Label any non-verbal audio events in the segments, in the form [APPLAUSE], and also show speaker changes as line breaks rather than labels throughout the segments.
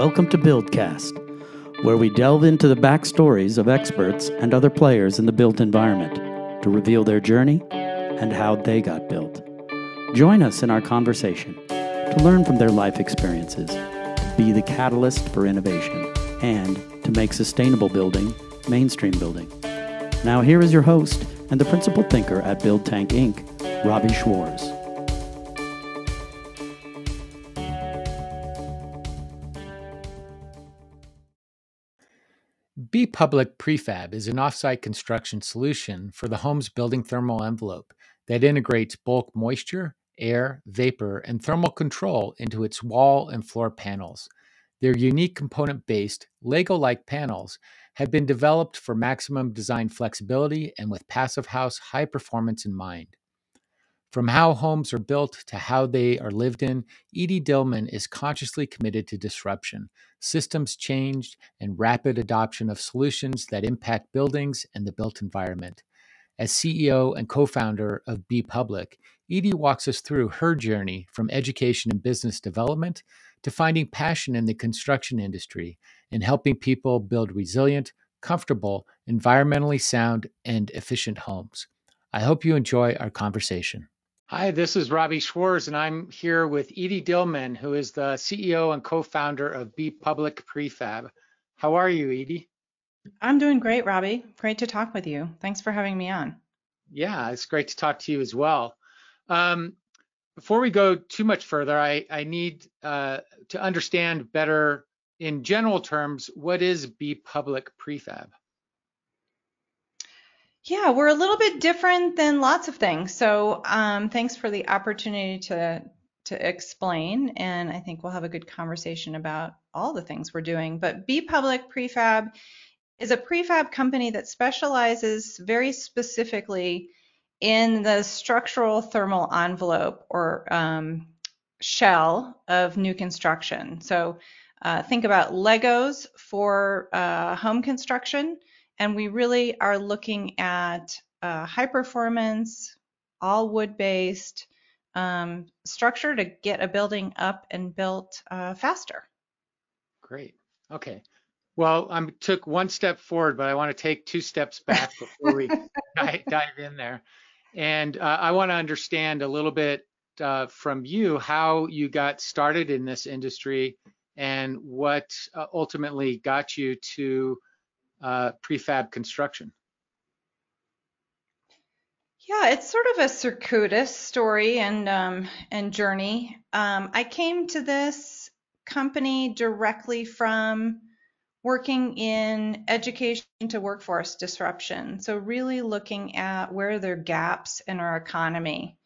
Welcome to Buildcast, where we delve into the backstories of experts and other players in the built environment to reveal their journey and how they got built. Join us in our conversation to learn from their life experiences, to be the catalyst for innovation, and to make sustainable building mainstream building. Now, here is your host and the principal thinker at Build Tank Inc., Robbie Schwarz.
B Public Prefab is an offsite construction solution for the home's building thermal envelope that integrates bulk moisture, air, vapor, and thermal control into its wall and floor panels. Their unique component based, Lego like panels have been developed for maximum design flexibility and with Passive House high performance in mind. From how homes are built to how they are lived in, Edie Dillman is consciously committed to disruption, systems change, and rapid adoption of solutions that impact buildings and the built environment. As CEO and co founder of B Public, Edie walks us through her journey from education and business development to finding passion in the construction industry and helping people build resilient, comfortable, environmentally sound, and efficient homes. I hope you enjoy our conversation. Hi, this is Robbie Schwartz, and I'm here with Edie Dillman, who is the CEO and co-founder of B Public Prefab. How are you, Edie?
I'm doing great, Robbie. Great to talk with you. Thanks for having me on.
Yeah, it's great to talk to you as well. Um, before we go too much further, I, I need uh, to understand better, in general terms, what is B Public Prefab?
Yeah, we're a little bit different than lots of things. So um, thanks for the opportunity to to explain, and I think we'll have a good conversation about all the things we're doing. But B Public Prefab is a prefab company that specializes very specifically in the structural thermal envelope or um, shell of new construction. So uh, think about Legos for uh, home construction and we really are looking at uh, high performance, all wood based um, structure to get a building up and built uh, faster.
Great. Okay. Well, I took one step forward, but I want to take two steps back before we [LAUGHS] dive, dive in there. And uh, I want to understand a little bit uh, from you how you got started in this industry and what uh, ultimately got you to uh, prefab construction?
Yeah, it's sort of a circuitous story and um, and journey. Um, I came to this company directly from working in education to workforce disruption. So really looking at where there are gaps in our economy,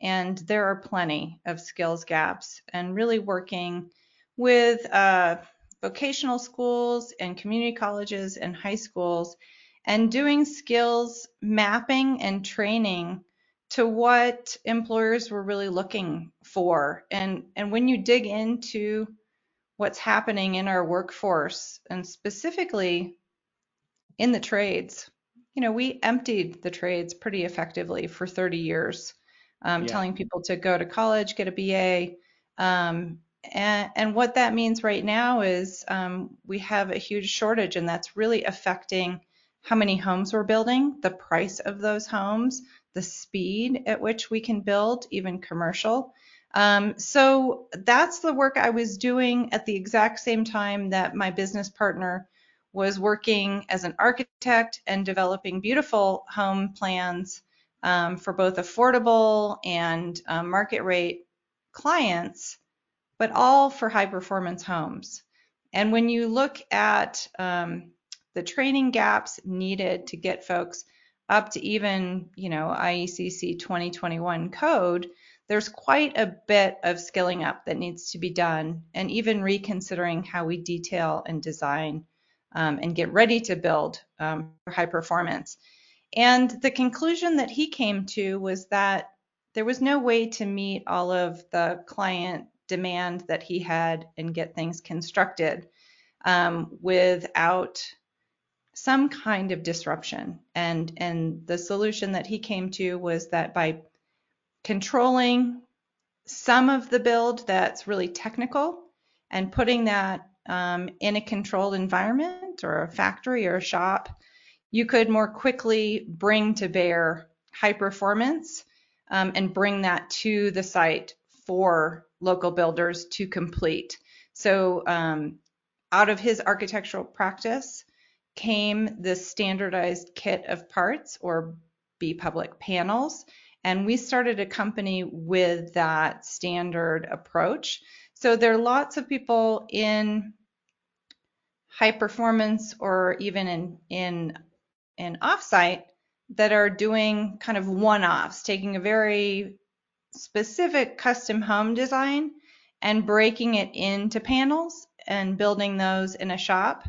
and there are plenty of skills gaps, and really working with uh, vocational schools and community colleges and high schools and doing skills mapping and training to what employers were really looking for. And, and when you dig into what's happening in our workforce and specifically in the trades, you know, we emptied the trades pretty effectively for 30 years, um, yeah. telling people to go to college, get a BA, um, and, what that means right now is um, we have a huge shortage, and that's really affecting how many homes we're building, the price of those homes, the speed at which we can build, even commercial. Um, so that's the work I was doing at the exact same time that my business partner was working as an architect and developing beautiful home plans um, for both affordable and um, market rate clients but all for high performance homes. And when you look at um, the training gaps needed to get folks up to even, you know, IECC 2021 code, there's quite a bit of skilling up that needs to be done, and even reconsidering how we detail and design um, and get ready to build um, for high performance. And the conclusion that he came to was that there was no way to meet all of the client demand that he had and get things constructed um, without some kind of disruption. And and the solution that he came to was that by controlling some of the build that's really technical and putting that um, in a controlled environment or a factory or a shop, you could more quickly bring to bear high performance um, and bring that to the site for local builders to complete. So um, out of his architectural practice came this standardized kit of parts or B public panels. And we started a company with that standard approach. So there are lots of people in high performance or even in, in, in offsite that are doing kind of one-offs, taking a very specific custom home design and breaking it into panels and building those in a shop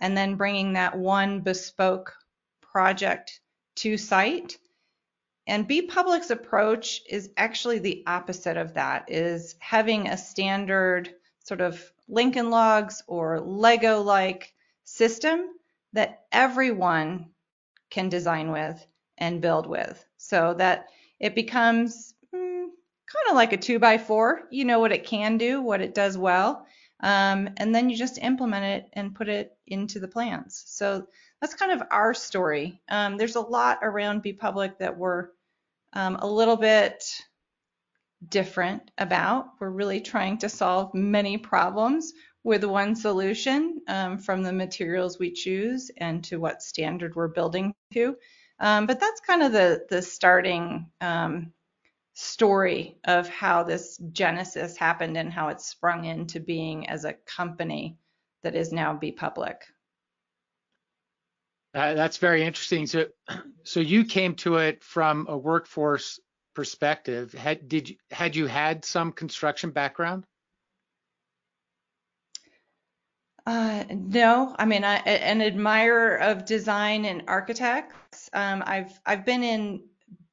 and then bringing that one bespoke project to site. And B Public's approach is actually the opposite of that, is having a standard sort of Lincoln Logs or Lego-like system that everyone can design with and build with so that it becomes mm, kind of like a two by four. You know what it can do, what it does well, um, and then you just implement it and put it into the plans. So that's kind of our story. Um, there's a lot around B Public that we're um, a little bit different about. We're really trying to solve many problems with one solution um, from the materials we choose and to what standard we're building to. Um, but that's kind of the the starting um, story of how this genesis happened and how it sprung into being as a company that is now B Public.
Uh, that's very interesting. So, [CLEARS THROAT] so you came to it from a workforce perspective. Had did you, had you had some construction background?
Uh, no, I mean, I, an admirer of design and architects. Um, I've I've been in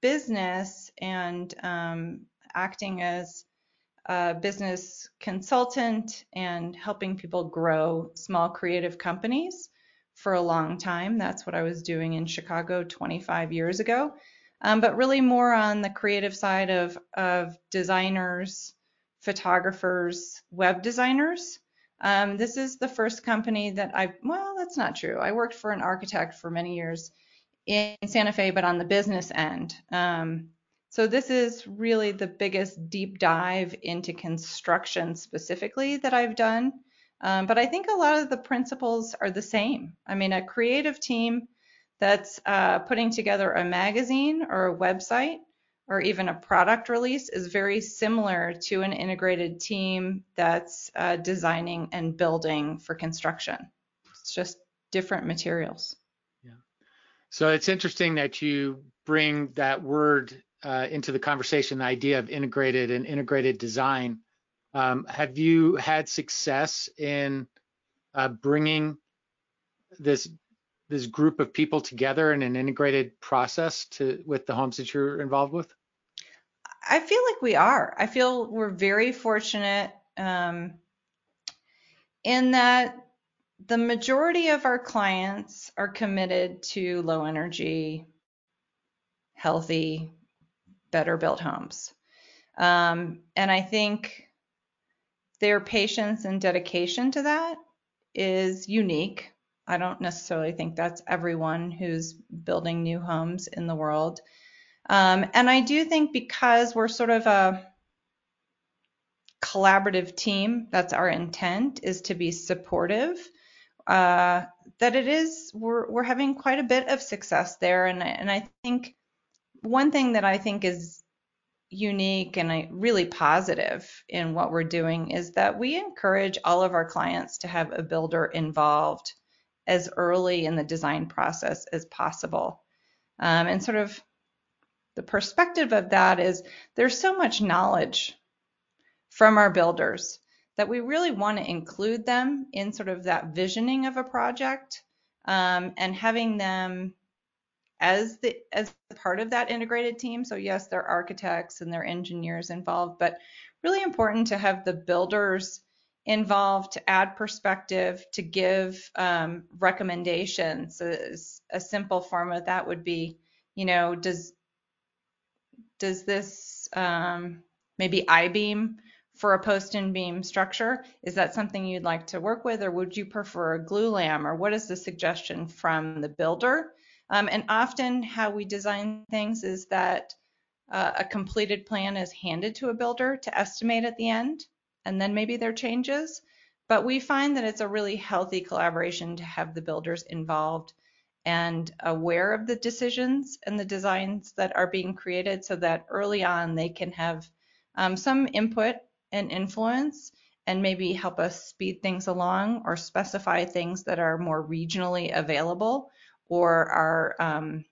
business and um, acting as a business consultant and helping people grow small creative companies for a long time. That's what I was doing in Chicago 25 years ago. Um, but really more on the creative side of, of designers, photographers, web designers. Um, this is the first company that I, well, that's not true. I worked for an architect for many years in Santa Fe, but on the business end. Um, so this is really the biggest deep dive into construction specifically that I've done. Um, but I think a lot of the principles are the same. I mean, a creative team that's uh, putting together a magazine or a website or even a product release is very similar to an integrated team that's uh, designing and building for construction. It's just different materials. Yeah.
So it's interesting that you bring that word uh, into the conversation, the idea of integrated and integrated design. Um, have you had success in uh, bringing this this group of people together in an integrated process to with the homes that you're involved with?
I feel like we are. I feel we're very fortunate um, in that the majority of our clients are committed to low energy, healthy, better built homes. Um, and I think their patience and dedication to that is unique. I don't necessarily think that's everyone who's building new homes in the world. Um, and I do think because we're sort of a collaborative team, that's our intent, is to be supportive uh, that it is we're we're having quite a bit of success there, and and I think one thing that I think is unique and really positive in what we're doing is that we encourage all of our clients to have a builder involved as early in the design process as possible. Um, and sort of the perspective of that is there's so much knowledge from our builders that we really want to include them in sort of that visioning of a project um, and having them as the as part of that integrated team. So yes, there are architects and there are engineers involved, but really important to have the builders involved to add perspective, to give um, recommendations. A, a simple form of that would be, you know, does does this um, maybe I-beam for a post and beam structure. Is that something you'd like to work with, or would you prefer a glulam, or what is the suggestion from the builder? Um, and often, how we design things is that uh, a completed plan is handed to a builder to estimate at the end, and then maybe there are changes. But we find that it's a really healthy collaboration to have the builders involved and aware of the decisions and the designs that are being created so that early on they can have um, some input and influence and maybe help us speed things along or specify things that are more regionally available or are um,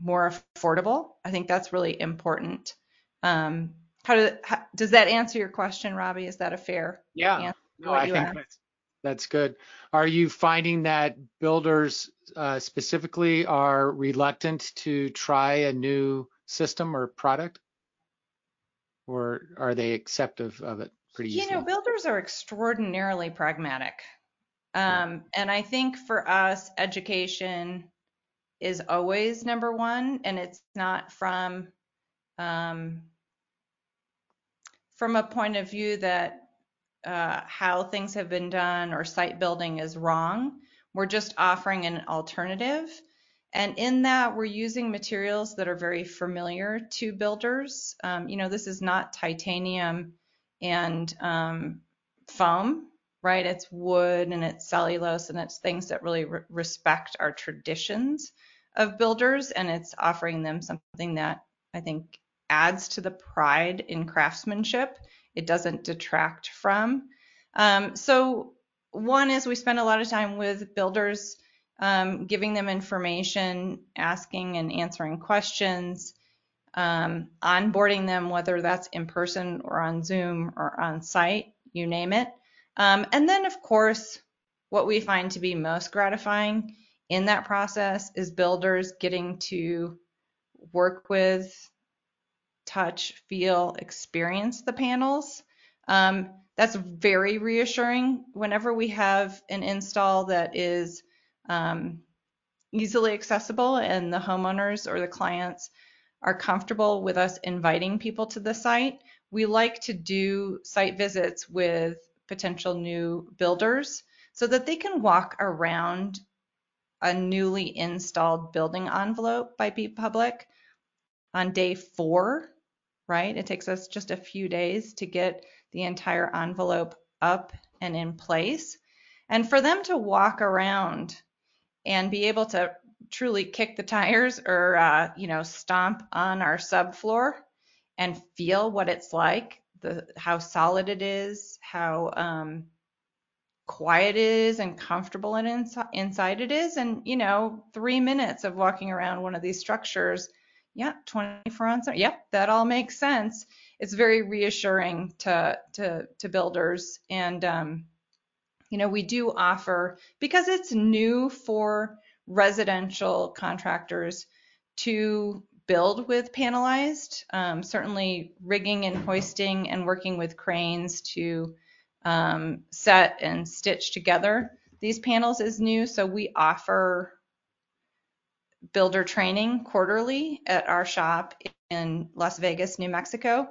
more affordable. I think that's really important. Um, how, do, how, does that answer your question, Robbie? Is that a fair
yeah. No, I think that's, that's good. Are you finding that builders uh, specifically are reluctant to try a new system or product? Or are they acceptive of it pretty easily?
You know, builders are extraordinarily pragmatic. Um. And I think for us, education is always number one, and it's not from um, from a point of view that uh, how things have been done or site building is wrong. We're just offering an alternative. And in that, we're using materials that are very familiar to builders. Um, you know, this is not titanium and um, foam, right? It's wood and it's cellulose and it's things that really re- respect our traditions of builders. And it's offering them something that I think adds to the pride in craftsmanship it doesn't detract from. Um, so one is we spend a lot of time with builders, um, giving them information, asking and answering questions, um, onboarding them, whether that's in person or on Zoom or on site, you name it. Um, and then, of course, what we find to be most gratifying in that process is builders getting to work with touch, feel, experience the panels. Um, that's very reassuring whenever we have an install that is um, easily accessible and the homeowners or the clients are comfortable with us inviting people to the site. We like to do site visits with potential new builders so that they can walk around a newly installed building envelope by B Public on day four right? It takes us just a few days to get the entire envelope up and in place. And for them to walk around and be able to truly kick the tires or, uh, you know, stomp on our subfloor and feel what it's like, the how solid it is, how um, quiet it is and comfortable and ins- inside it is. And, you know, three minutes of walking around one of these structures – yeah, 24 on Yep, that all makes sense. It's very reassuring to to to builders, and um, you know we do offer because it's new for residential contractors to build with panelized. Um, certainly, rigging and hoisting and working with cranes to um, set and stitch together these panels is new. So we offer builder training quarterly at our shop in Las Vegas, New Mexico,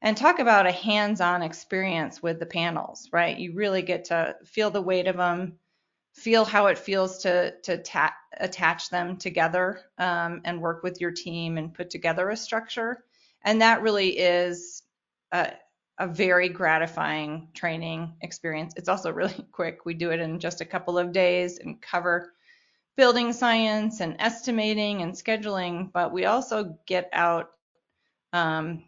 and talk about a hands-on experience with the panels, right? You really get to feel the weight of them, feel how it feels to to ta- attach them together um, and work with your team and put together a structure. And that really is a, a very gratifying training experience. It's also really [LAUGHS] quick. We do it in just a couple of days and cover building science and estimating and scheduling, but we also get out um,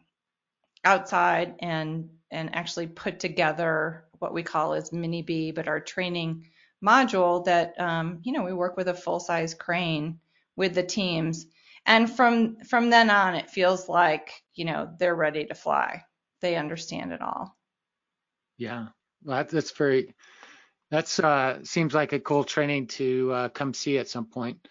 outside and and actually put together what we call as mini B, but our training module that um, you know we work with a full size crane with the teams, and from from then on it feels like you know they're ready to fly. They understand it all.
Yeah, well, that's very that's uh, seems like a cool training to uh, come see at some point.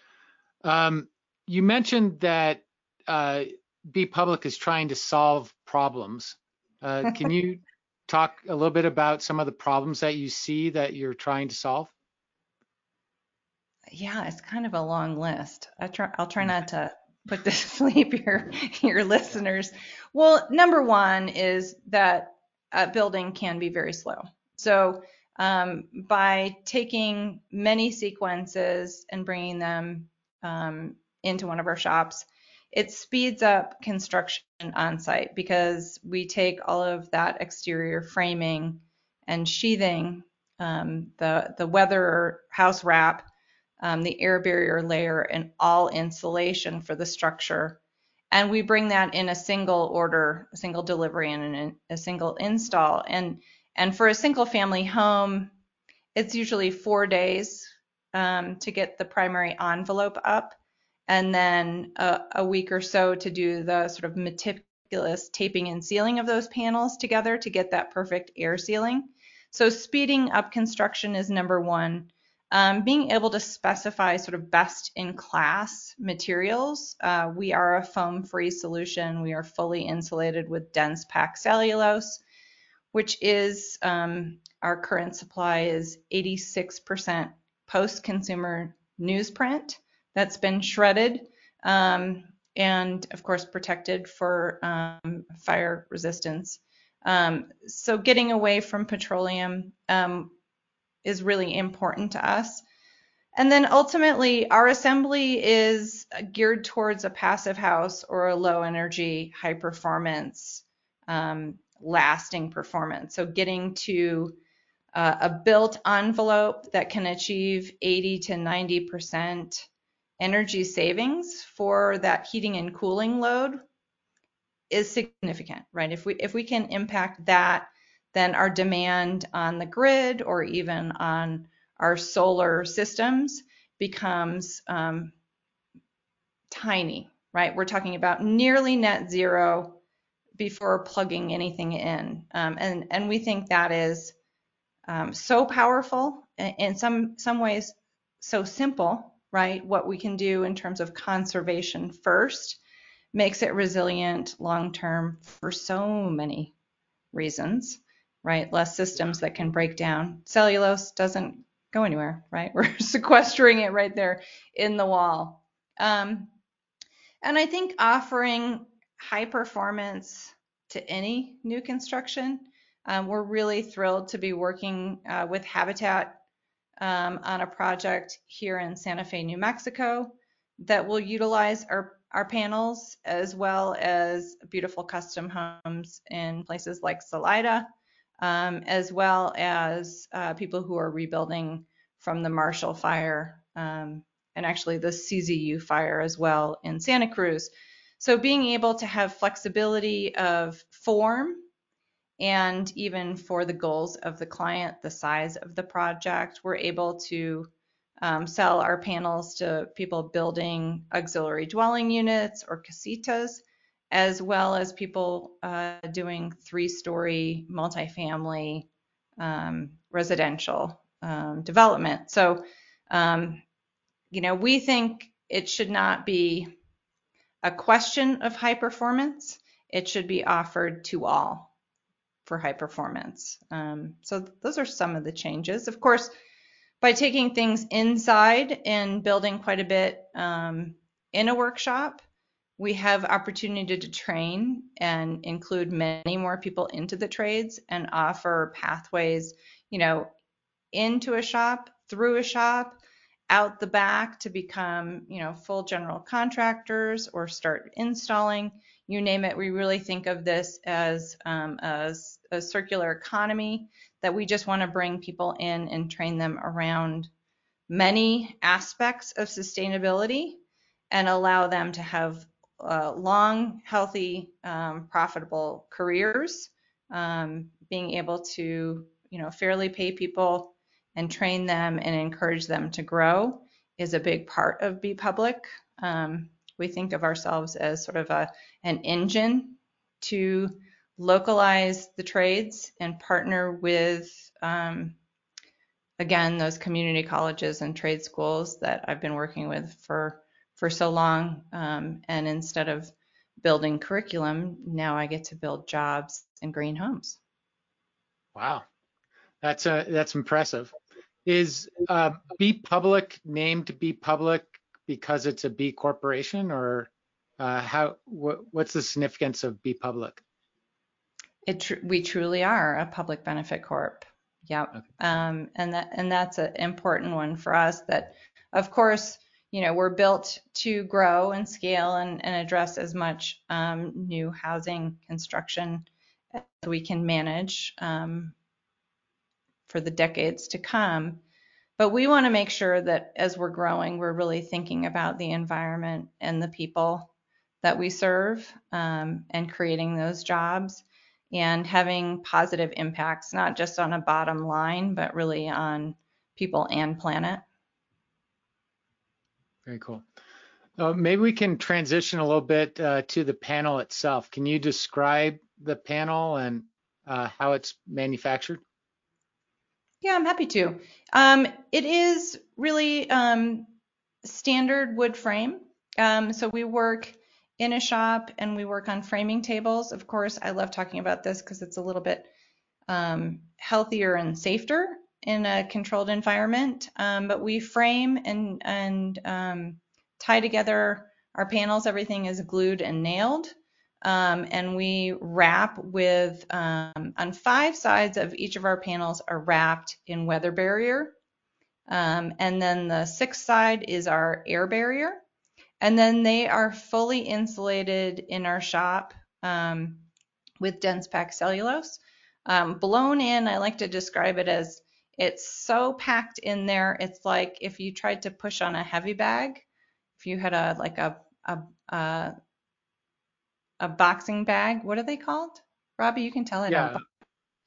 Um, you mentioned that uh, B Public is trying to solve problems. Uh, can [LAUGHS] you talk a little bit about some of the problems that you see that you're trying to solve?
Yeah, it's kind of a long list. I try, I'll try not to put this to [LAUGHS] sleep your your listeners. Well, number one is that uh, building can be very slow. So um, by taking many sequences and bringing them um, into one of our shops, it speeds up construction on site because we take all of that exterior framing and sheathing, um, the, the weather house wrap, um, the air barrier layer, and all insulation for the structure. And we bring that in a single order, a single delivery, and a single install. And and for a single family home, it's usually four days um, to get the primary envelope up and then a, a week or so to do the sort of meticulous taping and sealing of those panels together to get that perfect air sealing. So speeding up construction is number one. Um, being able to specify sort of best in class materials. Uh, we are a foam free solution. We are fully insulated with dense packed cellulose, which is um, our current supply is 86% post consumer newsprint that's been shredded um, and of course protected for um, fire resistance. Um, so getting away from petroleum um, is really important to us. And then ultimately, our assembly is geared towards a passive house or a low energy, high performance, um, lasting performance. So getting to uh, a built envelope that can achieve 80 to 90 percent energy savings for that heating and cooling load is significant, right? If we if we can impact that, then our demand on the grid or even on our solar systems becomes um, tiny, right? We're talking about nearly net zero before plugging anything in, um, and and we think that is um, so powerful in some some ways so simple right? What we can do in terms of conservation first makes it resilient long term for so many reasons, right? Less systems that can break down. Cellulose doesn't go anywhere, right? [LAUGHS] We're sequestering it right there in the wall. Um, and I think offering high performance to any new construction, um, we're really thrilled to be working uh, with Habitat um, on a project here in Santa Fe, New Mexico that will utilize our, our panels as well as beautiful custom homes in places like Salida, um, as well as uh, people who are rebuilding from the Marshall fire um, and actually the CZU fire as well in Santa Cruz. So being able to have flexibility of form and even for the goals of the client, the size of the project, we're able to um, sell our panels to people building auxiliary dwelling units or casitas, as well as people uh, doing three-story multifamily um, residential um, development. So, um, you know, we think it should not be a question of high performance. It should be offered to all for high performance. Um, so those are some of the changes. Of course, by taking things inside and building quite a bit um, in a workshop, we have opportunity to train and include many more people into the trades and offer pathways, you know, into a shop, through a shop, out the back to become, you know, full general contractors or start installing you name it. We really think of this as um, a, a circular economy that we just want to bring people in and train them around many aspects of sustainability and allow them to have uh, long, healthy, um, profitable careers. Um, being able to, you know, fairly pay people and train them and encourage them to grow is a big part of B Public. Um, we think of ourselves as sort of a an engine to localize the trades and partner with um, again those community colleges and trade schools that I've been working with for for so long. Um, and instead of building curriculum, now I get to build jobs and green homes.
Wow, that's a, uh, that's impressive. Is uh, B Public named B Public because it's a B corporation, or uh, how? Wh- what's the significance of B Public?
It tr- we truly are a public benefit corp. Yep. Okay. Um, and that and that's an important one for us. That, of course, you know, we're built to grow and scale and, and address as much um, new housing construction as we can manage um, for the decades to come. But we want to make sure that as we're growing, we're really thinking about the environment and the people that we serve um, and creating those jobs and having positive impacts, not just on a bottom line, but really on people and planet.
Very cool. Uh, maybe we can transition a little bit uh, to the panel itself. Can you describe the panel and uh, how it's manufactured?
Yeah, I'm happy to. Um, it is really um, standard wood frame. Um, so we work in a shop and we work on framing tables. Of course, I love talking about this because it's a little bit um, healthier and safer in a controlled environment. Um, but we frame and, and um, tie together our panels. Everything is glued and nailed. Um, and we wrap with, um, on five sides of each of our panels are wrapped in weather barrier. Um, and then the sixth side is our air barrier. And then they are fully insulated in our shop um, with dense pack cellulose. Blown in, I like to describe it as it's so packed in there. It's like if you tried to push on a heavy bag, if you had a like a a a, a boxing bag. What are they called? Robbie, you can tell it.
Yeah,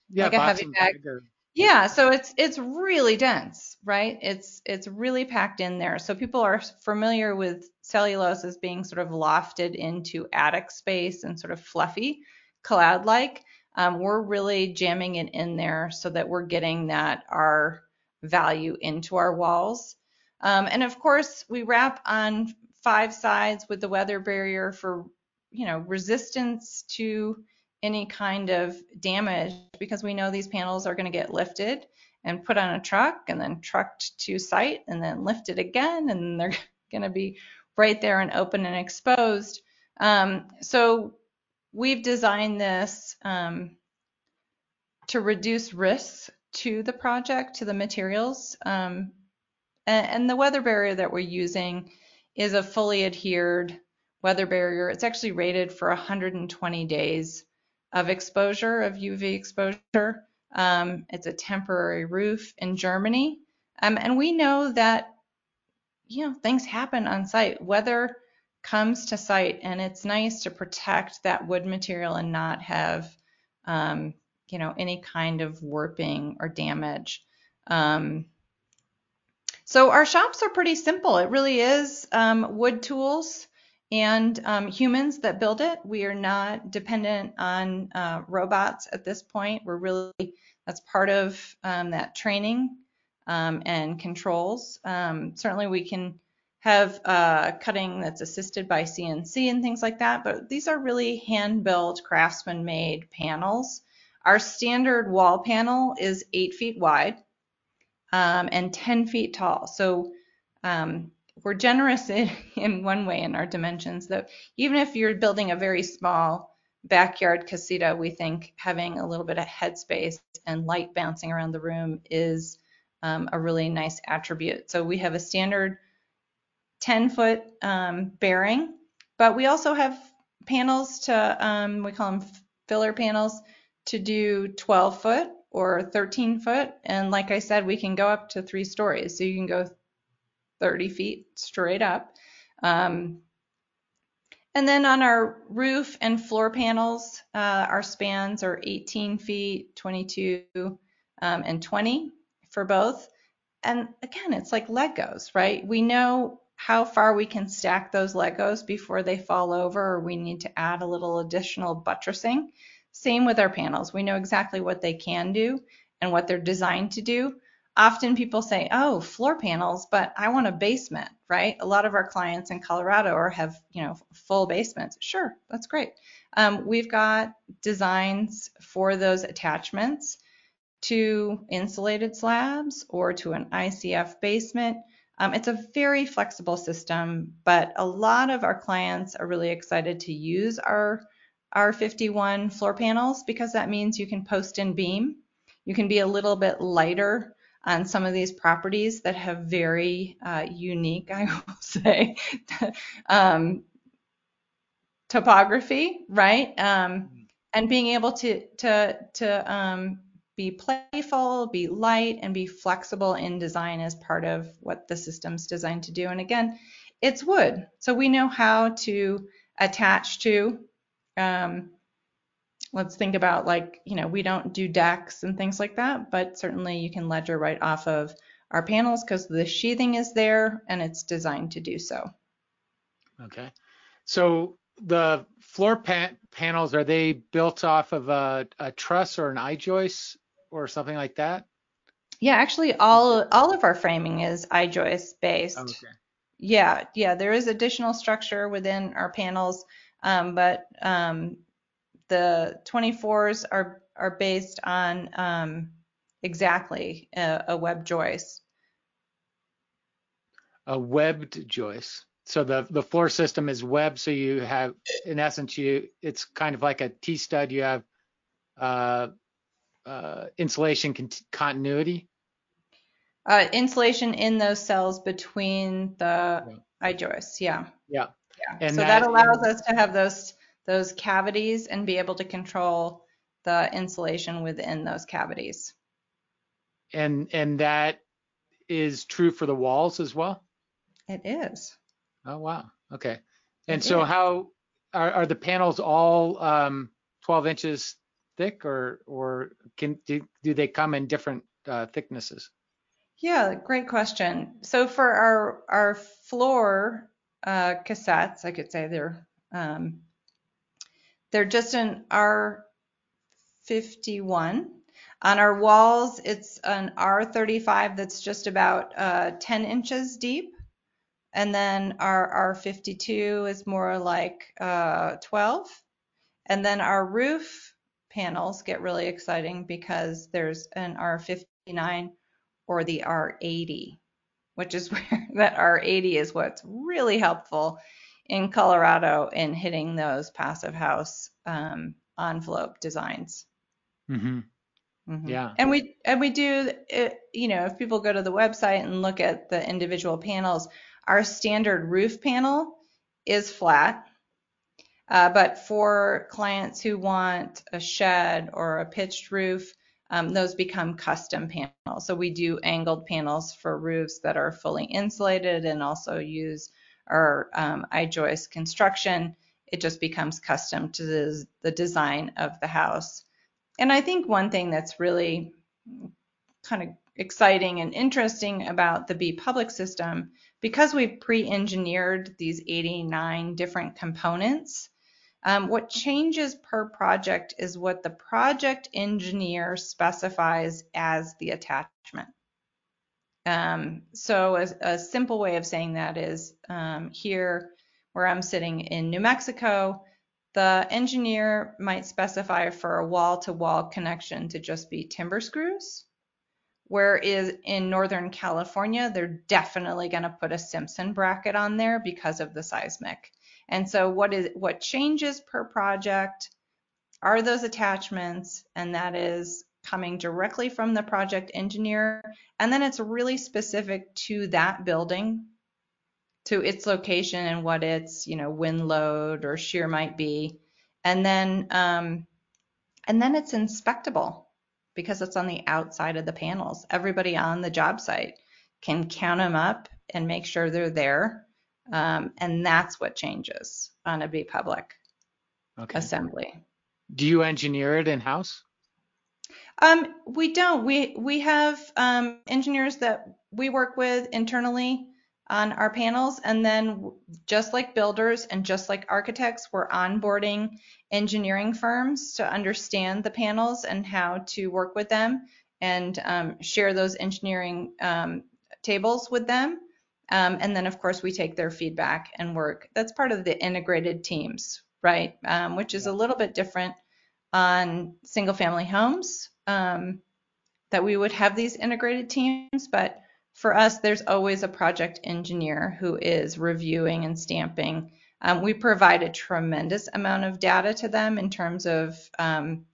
yeah,
like a heavy bag. bag or... Yeah, so it's it's really dense, right? It's it's really packed in there. So people are familiar with cellulose as being sort of lofted into attic space and sort of fluffy, cloud-like. Um, we're really jamming it in there so that we're getting that our value into our walls. Um, and of course, we wrap on five sides with the weather barrier for, you know, resistance to any kind of damage because we know these panels are going to get lifted and put on a truck and then trucked to site and then lifted again and they're [LAUGHS] going to be right there and open and exposed. Um, so we've designed this um, to reduce risks to the project, to the materials. Um, and, and, the weather barrier that we're using is a fully adhered weather barrier. It's actually rated for 120 days of exposure, of UV exposure. Um, it's a temporary roof in Germany. Um, and we know that you know, things happen on site. Weather comes to site, and it's nice to protect that wood material and not have, um, you know, any kind of warping or damage. Um, so our shops are pretty simple. It really is um, wood tools and um, humans that build it. We are not dependent on uh, robots at this point. We're really that's part of um, that training um, and controls. Certainly we can have uh, cutting that's assisted by CNC and things like that, but these are really hand-built, craftsman-made panels. Our standard wall panel is 8 feet wide um, and 10 feet tall. So um, we're generous [LAUGHS] in, in one way in our dimensions, that even if you're building a very small backyard casita, we think having a little bit of headspace and light bouncing around the room is um, a really nice attribute. So we have a standard 10 foot um, bearing, but we also have panels to, um, we call them filler panels, to do 12 foot or 13 foot. And like I said, we can go up to three stories. So you can go 30 feet straight up. Um, and then on our roof and floor panels, uh, our spans are 18 feet, 22, um, and 20 for both. And again, it's like Legos, right? We know how far we can stack those Legos before they fall over or we need to add a little additional buttressing. Same with our panels. We know exactly what they can do and what they're designed to do. Often people say, oh, floor panels, but I want a basement, right? A lot of our clients in Colorado or have, you know, full basements. Sure, that's great. Um, we've got designs for those attachments to insulated slabs or to an ICF basement. Um, it's a very flexible system, but a lot of our clients are really excited to use our R51 floor panels because that means you can post and beam. You can be a little bit lighter on some of these properties that have very uh, unique, [LAUGHS] I will say, um, topography, right? Um, and being able to to to um, be playful, be light, and be flexible in design is part of what the system's designed to do. And again, it's wood, so we know how to attach to. Um, let's think about like you know we don't do decks and things like that, but certainly you can ledger right off of our panels because the sheathing is there and it's designed to do so.
Okay, so the floor pan- panels are they built off of a, a truss or an I joist or something like that?
Yeah, actually, all all of our framing is I joist based.
Okay.
Yeah, yeah, there is additional structure within our panels, um, but um, the 24s are are based on um, exactly a, a web joist.
A webbed joist. So the the floor system is web. So you have, in essence, you it's kind of like a T stud. You have uh, uh, insulation con- continuity.
Uh, insulation in those cells between the yeah. Joists. Yeah.
Yeah.
Yeah. And so that, that allows us to have those those cavities and be able to control the insulation within those cavities.
And and that is true for the walls as well.
It is.
Oh wow. Okay. And so how are, are the panels all um, 12 inches thick, or or can do, do they come in different uh, thicknesses?
Yeah, great question. So for our our floor uh, cassettes, I could say they're um, they're just an R51. On our walls, it's an R35 that's just about uh, 10 inches deep. And then our R52 is more like uh, 12. And then our roof panels get really exciting because there's an R59 or the R80, which is [LAUGHS] where that R80 is what's really helpful in Colorado in hitting those passive house um, envelope designs.
Mm-hmm. Mm-hmm. Yeah.
And we and we do it, you know if people go to the website and look at the individual panels, our standard roof panel is flat. Uh, but for clients who want a shed or a pitched roof, um, those become custom panels. So we do angled panels for roofs that are fully insulated and also use our um, I-joist construction. It just becomes custom to the, the design of the house. And I think one thing that's really kind of exciting and interesting about the B public system, because we've pre-engineered these 89 different components, um, what changes per project is what the project engineer specifies as the attachment. Um, so a, a, simple way of saying that is um, here where I'm sitting in New Mexico, the engineer might specify for a wall-to-wall -wall connection to just be timber screws. Whereas in Northern California, they're definitely going to put a Simpson bracket on there because of the seismic. And so what is what changes per project are those attachments, and that is coming directly from the project engineer. And then it's really specific to that building, to its location and what its, you know, wind load or shear might be. And then um, and then it's inspectable because it's on the outside of the panels. Everybody on the job site can count them up and make sure they're there. Um, and that's what changes on a B public okay. assembly.
Do you engineer it in house?
Um, we don't. We we have um, engineers that we work with internally on our panels, and then just like builders and just like architects, we're onboarding engineering firms to understand the panels and how to work with them and um, share those engineering um, tables with them. Um, and then, of course, we take their feedback and work. That's part of the integrated teams, right? Um, which is a little bit different on single family homes um, that we would have these integrated teams, but for us, there's always a project engineer who is reviewing and stamping Um, we provide a tremendous amount of data to them in terms of um,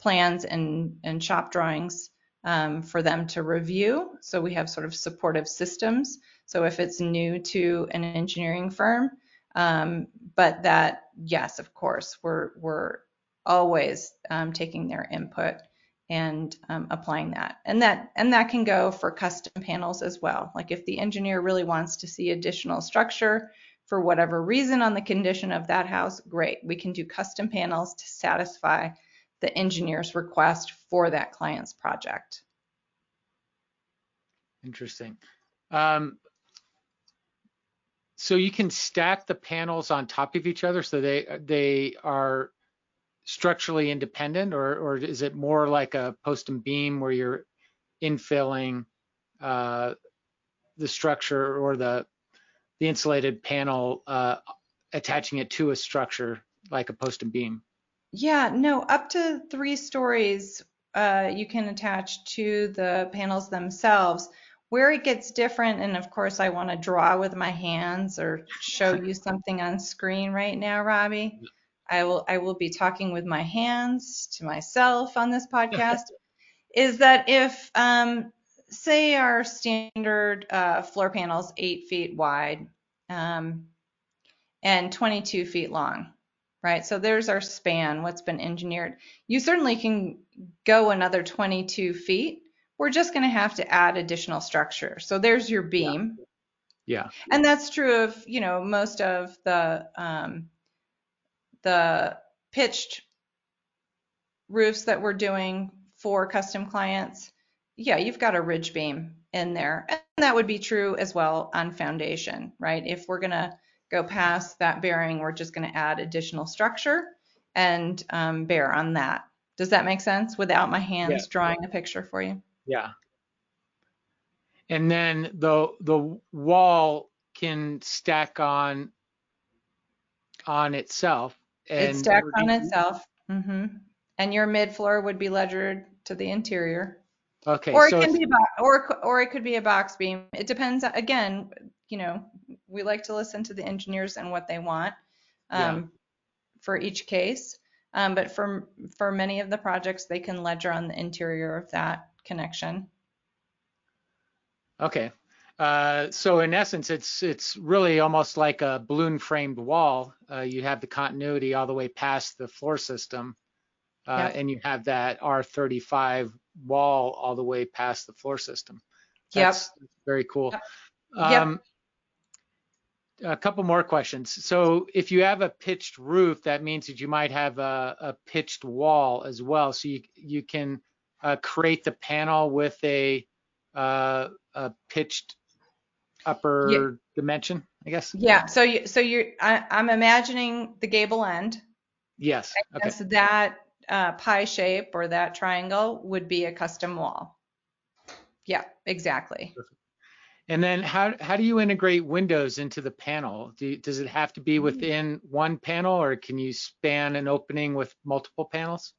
plans and, and shop drawings um, for them to review. So we have sort of supportive systems. So if it's new to an engineering firm, um, but that, yes, of course, we're, we're always um, taking their input and um, applying that. And that and that can go for custom panels as well. Like if the engineer really wants to see additional structure for whatever reason on the condition of that house, great. We can do custom panels to satisfy the engineer's request for that client's project.
Interesting. Um, so you can stack the panels on top of each other so they they are structurally independent or or is it more like a post and beam where you're infilling uh, the structure or the the insulated panel uh, attaching it to a structure like a post and beam?
Yeah no up to three stories uh, you can attach to the panels themselves where it gets different, and of course I want to draw with my hands or show [LAUGHS] you something on screen right now, Robbie. I will I will be talking with my hands to myself on this podcast. [LAUGHS] is that if um, say our standard uh, floor panels eight feet wide um, and 22 feet long, right? So there's our span, what's been engineered. You certainly can go another 22 feet we're just going to have to add additional structure. So there's your beam.
Yeah.
And that's true of, you know, most of the um, the pitched roofs that we're doing for custom clients. Yeah, you've got a ridge beam in there. And that would be true as well on foundation, right? If we're going to go past that bearing, we're just going to add additional structure and um, bear on that. Does that make sense without my hands yeah. drawing a picture for you?
Yeah. And then the the wall can stack on on itself. And
it stacks on itself. Mm-hmm. And your mid floor would be ledgered to the interior.
Okay.
Or it so can be or or it could be a box beam. It depends. Again, you know, we like to listen to the engineers and what they want um, yeah. for each case. Um, but for for many of the projects, they can ledger on the interior of that connection.
Okay. Uh, so in essence, it's it's really almost like a balloon framed wall. Uh, you have the continuity all the way past the floor system, uh, yep. and you have that R35 wall all the way past the floor system. That's yep. very cool. Yep. Um, a couple more questions. So if you have a pitched roof, that means that you might have a, a pitched wall as well. So you you can uh, create the panel with a, uh, a pitched upper yeah. dimension, I guess.
Yeah. So you, so you're, I, am I'm imagining the gable end.
Yes.
Okay. So that uh, pie shape or that triangle would be a custom wall. Yeah, exactly.
And then how how do you integrate windows into the panel? Do, does it have to be mm. within one panel or can you span an opening with multiple panels?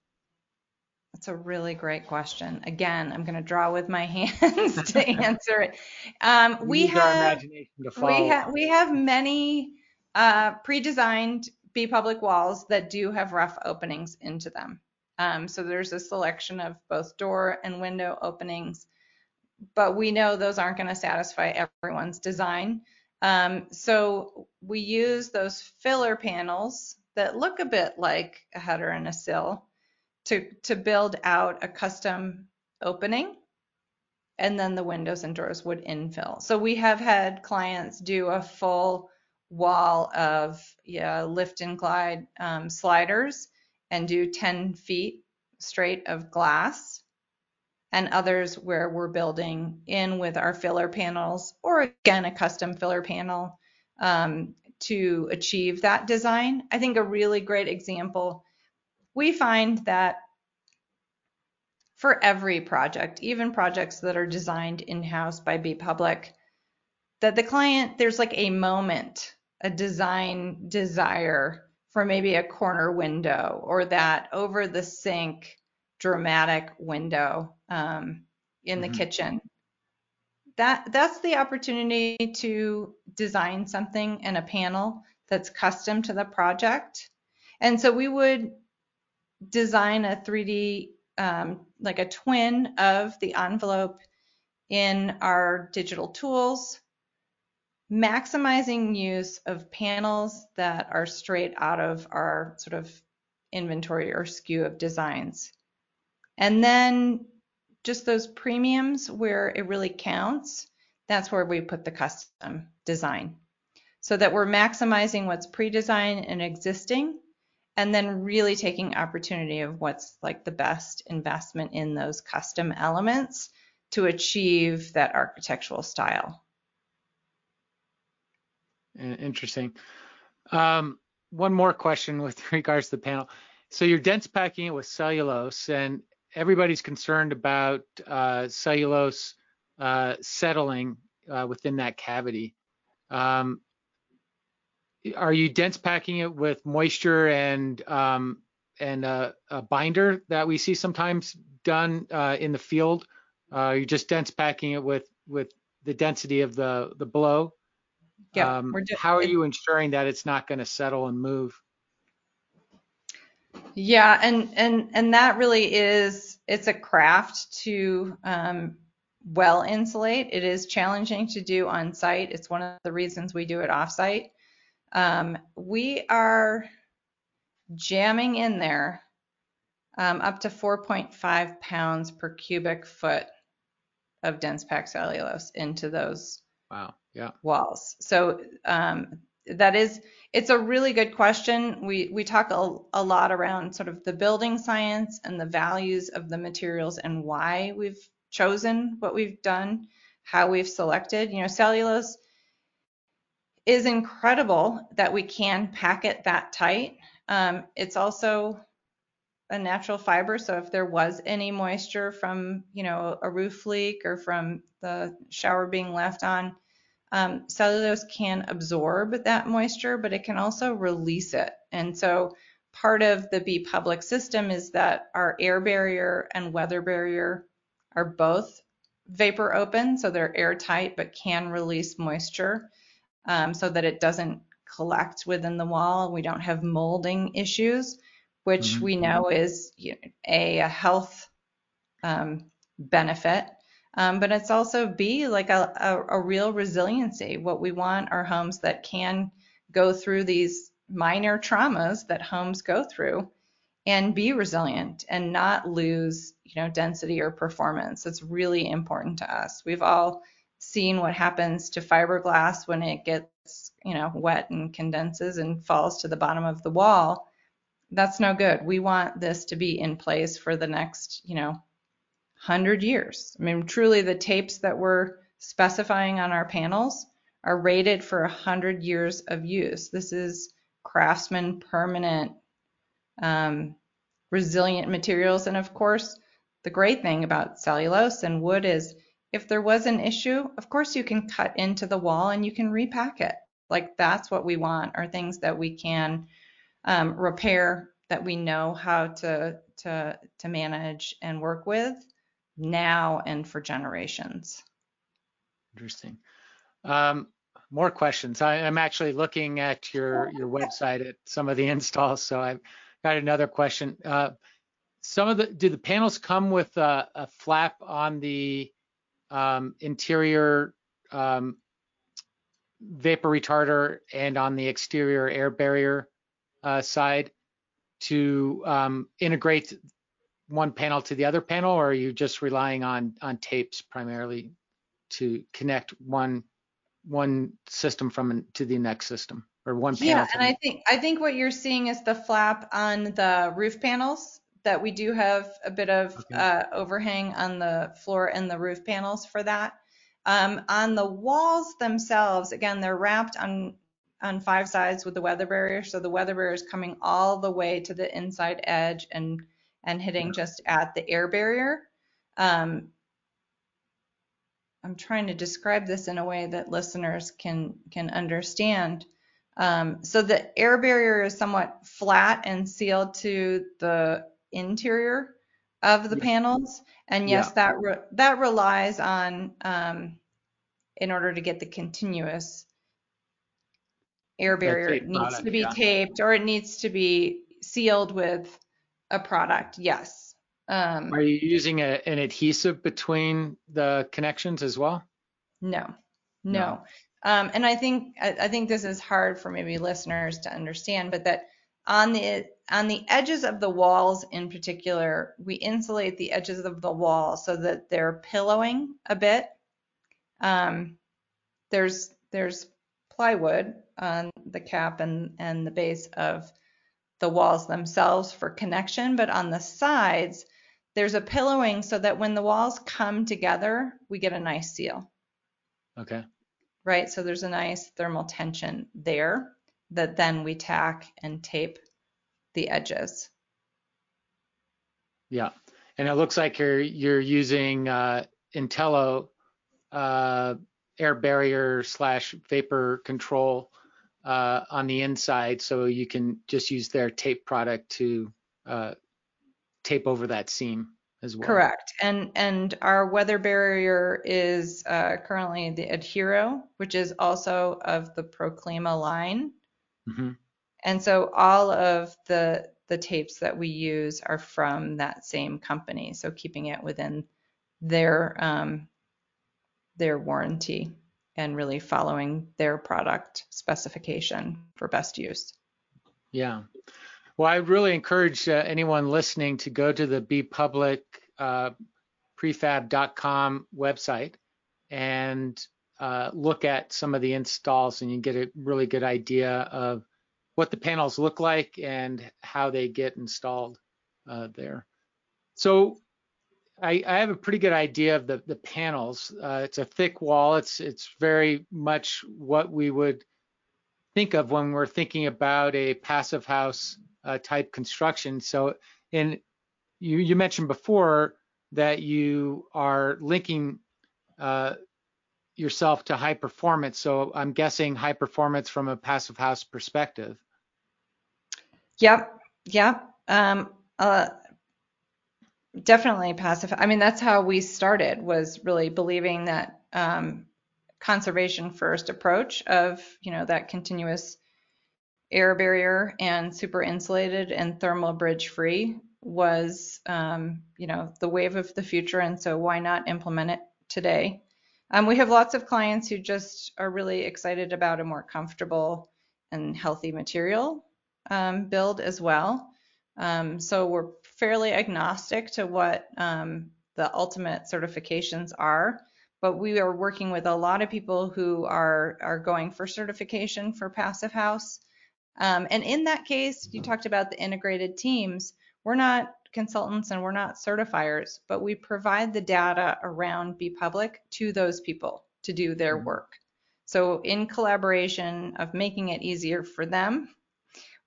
That's a really great question. Again, I'm going to draw with my [LAUGHS] hands to answer it. Um, we, have, we, ha- we have many uh, pre-designed B public walls that do have rough openings into them. Um, so there's a selection of both door and window openings, but we know those aren't going to satisfy everyone's design. Um, so we use those filler panels that look a bit like a header and a sill to, to build out a custom opening and then the windows and doors would infill. So we have had clients do a full wall of yeah, lift and glide um, sliders and do 10 feet straight of glass and others where we're building in with our filler panels or again a custom filler panel um, to achieve that design. I think a really great example we find that for every project, even projects that are designed in-house by B Public, that the client, there's like a moment, a design desire for maybe a corner window or that over the sink dramatic window um, in the mm-hmm. kitchen. That that's the opportunity to design something in a panel that's custom to the project. And so we would design a 3D, um, like a twin of the envelope in our digital tools, maximizing use of panels that are straight out of our sort of inventory or SKU of designs. And then just those premiums where it really counts, that's where we put the custom design so that we're maximizing what's pre-designed and existing and then really taking opportunity of what's like the best investment in those custom elements to achieve that architectural style.
Interesting. Um, one more question with [LAUGHS] regards to the panel. So you're dense packing it with cellulose, and everybody's concerned about uh, cellulose uh, settling uh, within that cavity. Um, are you dense packing it with moisture and um, and a, a, binder that we see sometimes done uh, in the field? Uh, you're just dense packing it with with the density of the the blow.
Yeah. Um,
how are you ensuring that it's not going to settle and move?
Yeah, and and and that really is it's a craft to um, well insulate. It is challenging to do on site. It's one of the reasons we do it off site. Um, we are jamming in there um, up to 4.5 pounds per cubic foot of dense packed cellulose into those
wow yeah
walls. So um, that is it's a really good question. We we talk a, a lot around sort of the building science and the values of the materials and why we've chosen what we've done, how we've selected. You know, cellulose is incredible that we can pack it that tight. Um, it's also a natural fiber, so if there was any moisture from, you know, a roof leak or from the shower being left on, um, cellulose can absorb that moisture, but it can also release it. And so part of the B public system is that our air barrier and weather barrier are both vapor open, so they're airtight but can release moisture um, so that it doesn't collect within the wall. We don't have molding issues, which mm-hmm. we know is a, a, health um, benefit. Um, but it's also B, like a, a, a real resiliency. What we want are homes that can go through these minor traumas that homes go through and be resilient and not lose, you know, density or performance. It's really important to us. We've all seen what happens to fiberglass when it gets, you know, wet and condenses and falls to the bottom of the wall. That's no good. We want this to be in place for the next, you know, 100 years. I mean, truly the tapes that we're specifying on our panels are rated for 100 years of use. This is craftsman permanent um, resilient materials. And of course, the great thing about cellulose and wood is if there was an issue, of course you can cut into the wall and you can repack it. Like that's what we want are things that we can um, repair that we know how to to to manage and work with now and for generations.
Interesting. Um, more questions. I, am actually looking at your your website at some of the [LAUGHS] installs, so I've got another question. Uh, some of the do the panels come with a, a flap on the um, interior um, vapor retarder and on the exterior air barrier uh, side to um, integrate one panel to the other panel, or are you just relying on on tapes primarily to connect one one system from to the next system or one panel?
Yeah, and I think I think what you're seeing is the flap on the roof panels that we do have a bit of okay. uh, overhang on the floor and the roof panels for that. Um, on the walls themselves, again, they're wrapped on on five sides with the weather barrier, so the weather barrier is coming all the way to the inside edge and and hitting just at the air barrier. Um, I'm trying to describe this in a way that listeners can can understand. Um, so the air barrier is somewhat flat and sealed to the interior of the panels, and yes, yeah. that re- that relies on um, in order to get the continuous air barrier.
tape
It needs
product,
to be
yeah.
taped or it needs to be sealed with a product. Yes. Um,
Are you using a, an adhesive between the connections as well?
No,
No.
no. Um, and I think I, I think this is hard for maybe listeners to understand, but that on the on the edges of the walls in particular, we insulate the edges of the wall so that they're pillowing a bit. Um, there's there's plywood on the cap and and the base of the walls themselves for connection, but on the sides there's a pillowing so that when the walls come together, we get a nice seal
Okay.
right? So there's a nice thermal tension there that then we tack and tape the edges.
Yeah. And it looks like you're you're using uh, Intello uh, air barrier slash vapor control uh, on the inside, so you can just use their tape product to uh, tape over that seam as well.
Correct. And and our weather barrier is uh, currently the Adhero, which is also of the Proclima line.
hmm
And so all of the the tapes that we use are from that same company. So keeping it within their um, their warranty and really following their product specification for best use.
Yeah. Well, I really encourage uh, anyone listening to go to the B Public uh, prefab.com website and uh, look at some of the installs, and you get a really good idea of what the panels look like and how they get installed uh, there. So I, I have a pretty good idea of the, the panels. Uh, it's a thick wall. It's it's very much what we would think of when we're thinking about a passive house uh, type construction. So, in you you mentioned before that you are linking uh, yourself to high performance. So I'm guessing high performance from a passive house perspective.
Yep, yep. Um, uh, definitely passive. I mean, that's how we started was really believing that um, conservation first approach of, you know, that continuous air barrier and super insulated and thermal bridge free was, um, you know, the wave of the future. And so why not implement it today? Um, we have lots of clients who just are really excited about a more comfortable and healthy material um, build as well. Um, so we're fairly agnostic to what um, the ultimate certifications are, but we are working with a lot of people who are are going for certification for Passive House. Um, and in that case, you talked about the integrated teams. We're not consultants and we're not certifiers, but we provide the data around B Public to those people to do their work. So in collaboration of making it easier for them,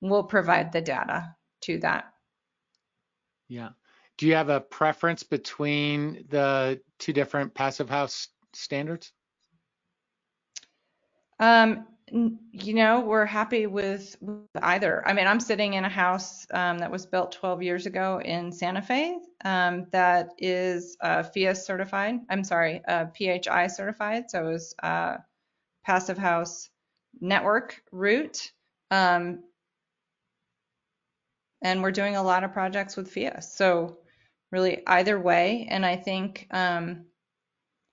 we'll provide the data to that.
Yeah. Do you have a preference between the two different passive house standards?
Um, you know, we're happy with, with either. I mean, I'm sitting in a house um, that was built 12 years ago in Santa Fe um, that is uh, PHIUS certified. I'm sorry, uh, PHI certified. So it was uh, Passive House Network route. Um, and we're doing a lot of projects with FIA. So really either way. And I think um,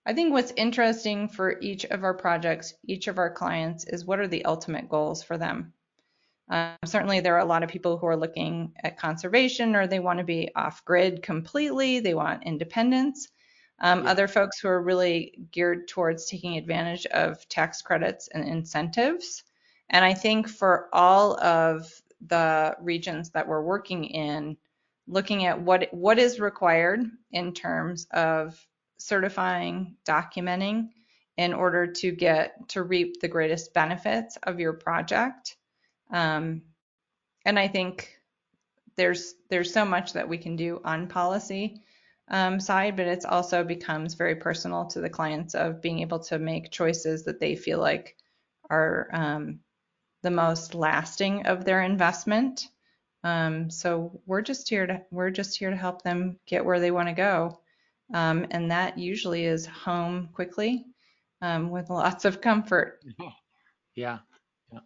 I think what's interesting for each of our projects, each of our clients, is what are the ultimate goals for them. Um, certainly, there are a lot of people who are looking at conservation or they want to be off grid completely, they want independence. Um,
Yeah.
Other folks who are really geared towards taking advantage of tax credits and incentives. And I think for all of the regions that we're working in, looking at what what is required in terms of certifying, documenting in order to get to reap the greatest benefits of your project. Um, and I think there's there's so much that we can do on policy um, side, but it's also becomes very personal to the clients of being able to make choices that they feel like are um, the most lasting of their investment. Um, so we're just here to we're just here to help them get where they want to go. Um, and that usually is home quickly um, with lots of comfort.
Yeah. yeah.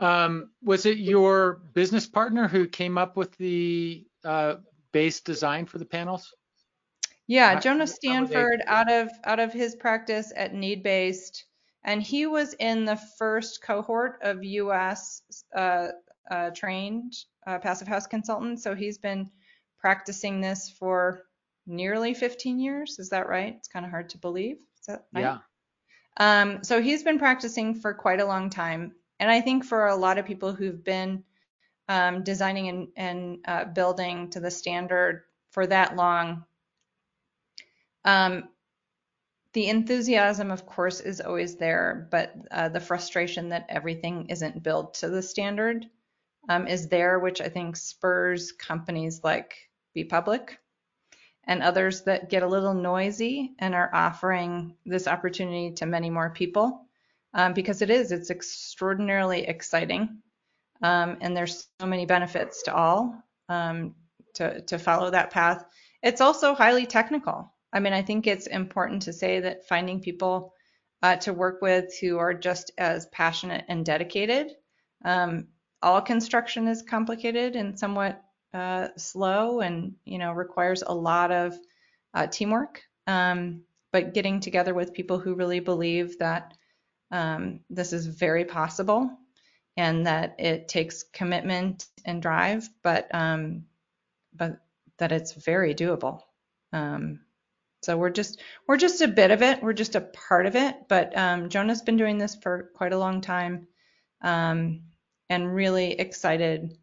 Um, was it your business partner who came up with the uh, base design for the panels?
Yeah, Jonah
how were they-
Stanford out of out of his practice at Need Based, and he was in the first cohort of U.S. Uh, uh, trained uh, passive house consultants. So he's been practicing this for nearly 15 years. Is that right? It's kind of hard to believe. Is that right?
Yeah.
Um, so he's been practicing for quite a long time, and I think for a lot of people who've been um, designing and, and uh, building to the standard for that long, um, the enthusiasm, of course, is always there, but uh, the frustration that everything isn't built to the standard um, is there, which I think spurs companies like B Public and others that get a little noisy and are offering this opportunity to many more people um, because it is, it's extraordinarily exciting. Um, and there's so many benefits to all um, to, to follow that path. It's also highly technical. I mean, I think it's important to say that finding people uh, to work with who are just as passionate and dedicated. Um, all construction is complicated and somewhat uh, slow, and you know requires a lot of uh, teamwork. Um, but getting together with people who really believe that um, this is very possible and that it takes commitment and drive, but um, but that it's very doable. Um, so we're just we're just a bit of it. We're just a part of it. But um, Jonah's been doing this for quite a long time, um, and really excited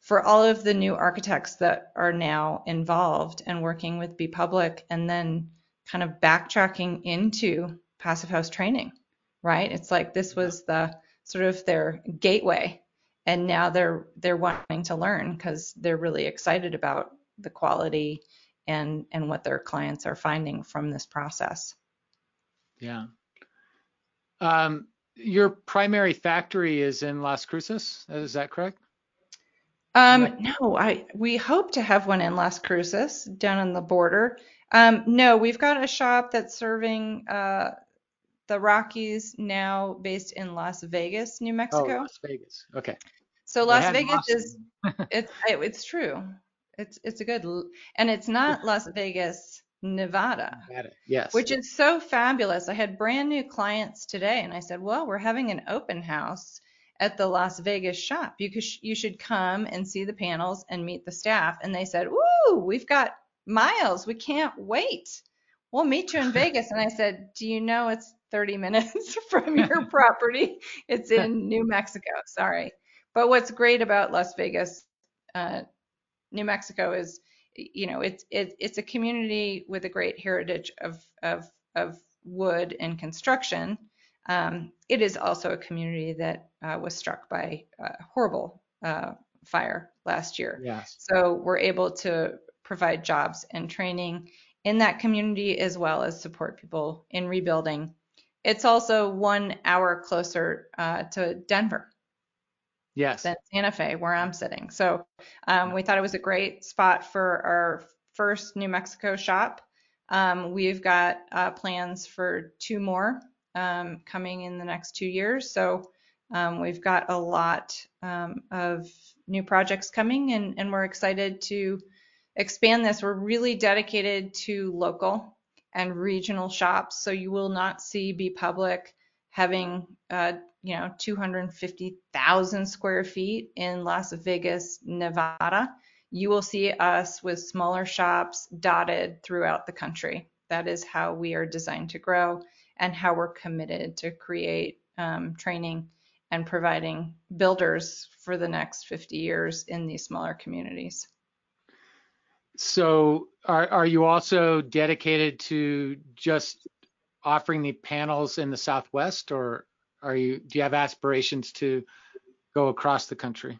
for all of the new architects that are now involved and working with B Public, and then kind of backtracking into passive house training. Right? It's like this was the sort of their gateway, and now they're they're wanting to learn because they're really excited about the quality and and what their clients are finding from this process.
Yeah. Um, your primary factory is in Las Cruces. Is that correct?
Um, no, I we hope to have one in Las Cruces down on the border. Um, no, we've got a shop that's serving uh, the Rockies now based in Las Vegas, New Mexico.
Oh,
Mexico.
Las Vegas. Okay.
So Las Vegas
Austin.
is it's it, it's true. It's it's a good and it's not Las Vegas, Nevada.
It. Yes.
which is so fabulous. I had brand new clients today, and I said, "Well, we're having an open house at the Las Vegas shop. You could, you should come and see the panels and meet the staff." And they said, "Ooh, we've got miles. We can't wait. We'll meet you in [LAUGHS] Vegas." And I said, "Do you know it's 30 minutes [LAUGHS] from your [LAUGHS] property? It's in New Mexico. Sorry." But what's great about Las Vegas, uh, New Mexico is you know, it's it, it's a community with a great heritage of of of wood and construction. Um, it is also a community that uh, was struck by a horrible uh, fire last year.
yes.
So we're able to provide jobs and training in that community as well as support people in rebuilding. It's also one hour closer uh, to Denver
Yes.
than Santa Fe, where I'm sitting. So um, we thought it was a great spot for our first New Mexico shop. Um, we've got uh, plans for two more um, coming in the next two years. So um, we've got a lot um, of new projects coming, and, and we're excited to expand this. We're really dedicated to local and regional shops. So you will not see B Public having uh, you know 250,000 square feet in Las Vegas, Nevada. You will see us with smaller shops dotted throughout the country. That is how we are designed to grow and how we're committed to create um, training and providing builders for the next 50 years in these smaller communities.
So are are you also dedicated to just offering the panels in the Southwest, or are you do you have aspirations to go across the country?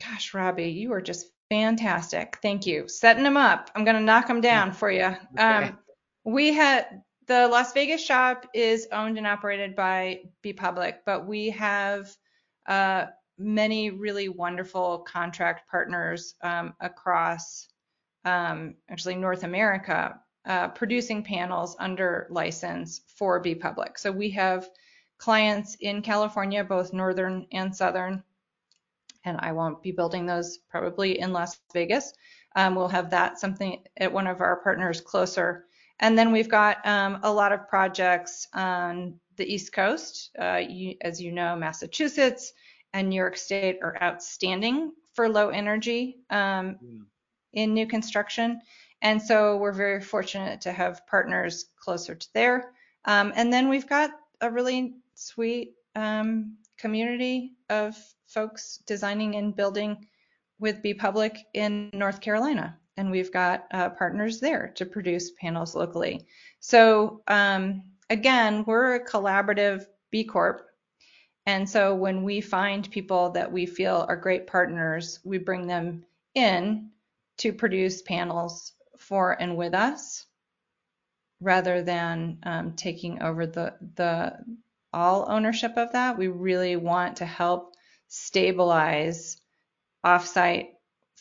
Gosh, Robbie, you are just fantastic. Thank you. Setting them up. I'm going to knock them down for you.
Okay.
Um, we had the Las Vegas shop is owned and operated by B Public, but we have uh, many really wonderful contract partners um, across um, actually North America uh, producing panels under license for B Public. So we have clients in California, both northern and southern, and I won't be building those probably in Las Vegas. Um, we'll have that something at one of our partners closer. And then we've got um, a lot of projects on the East Coast. Uh, you, as you know, Massachusetts and New York State are outstanding for low energy um, in new construction. And so we're very fortunate to have partners closer to there. Um, and then we've got a really sweet um, community of folks designing and building with B Public in North Carolina. And we've got uh, partners there to produce panels locally. So um, again, we're a collaborative B Corp. And so when we find people that we feel are great partners, we bring them in to produce panels for and with us rather than um, taking over the, the all ownership of that. We really want to help stabilize offsite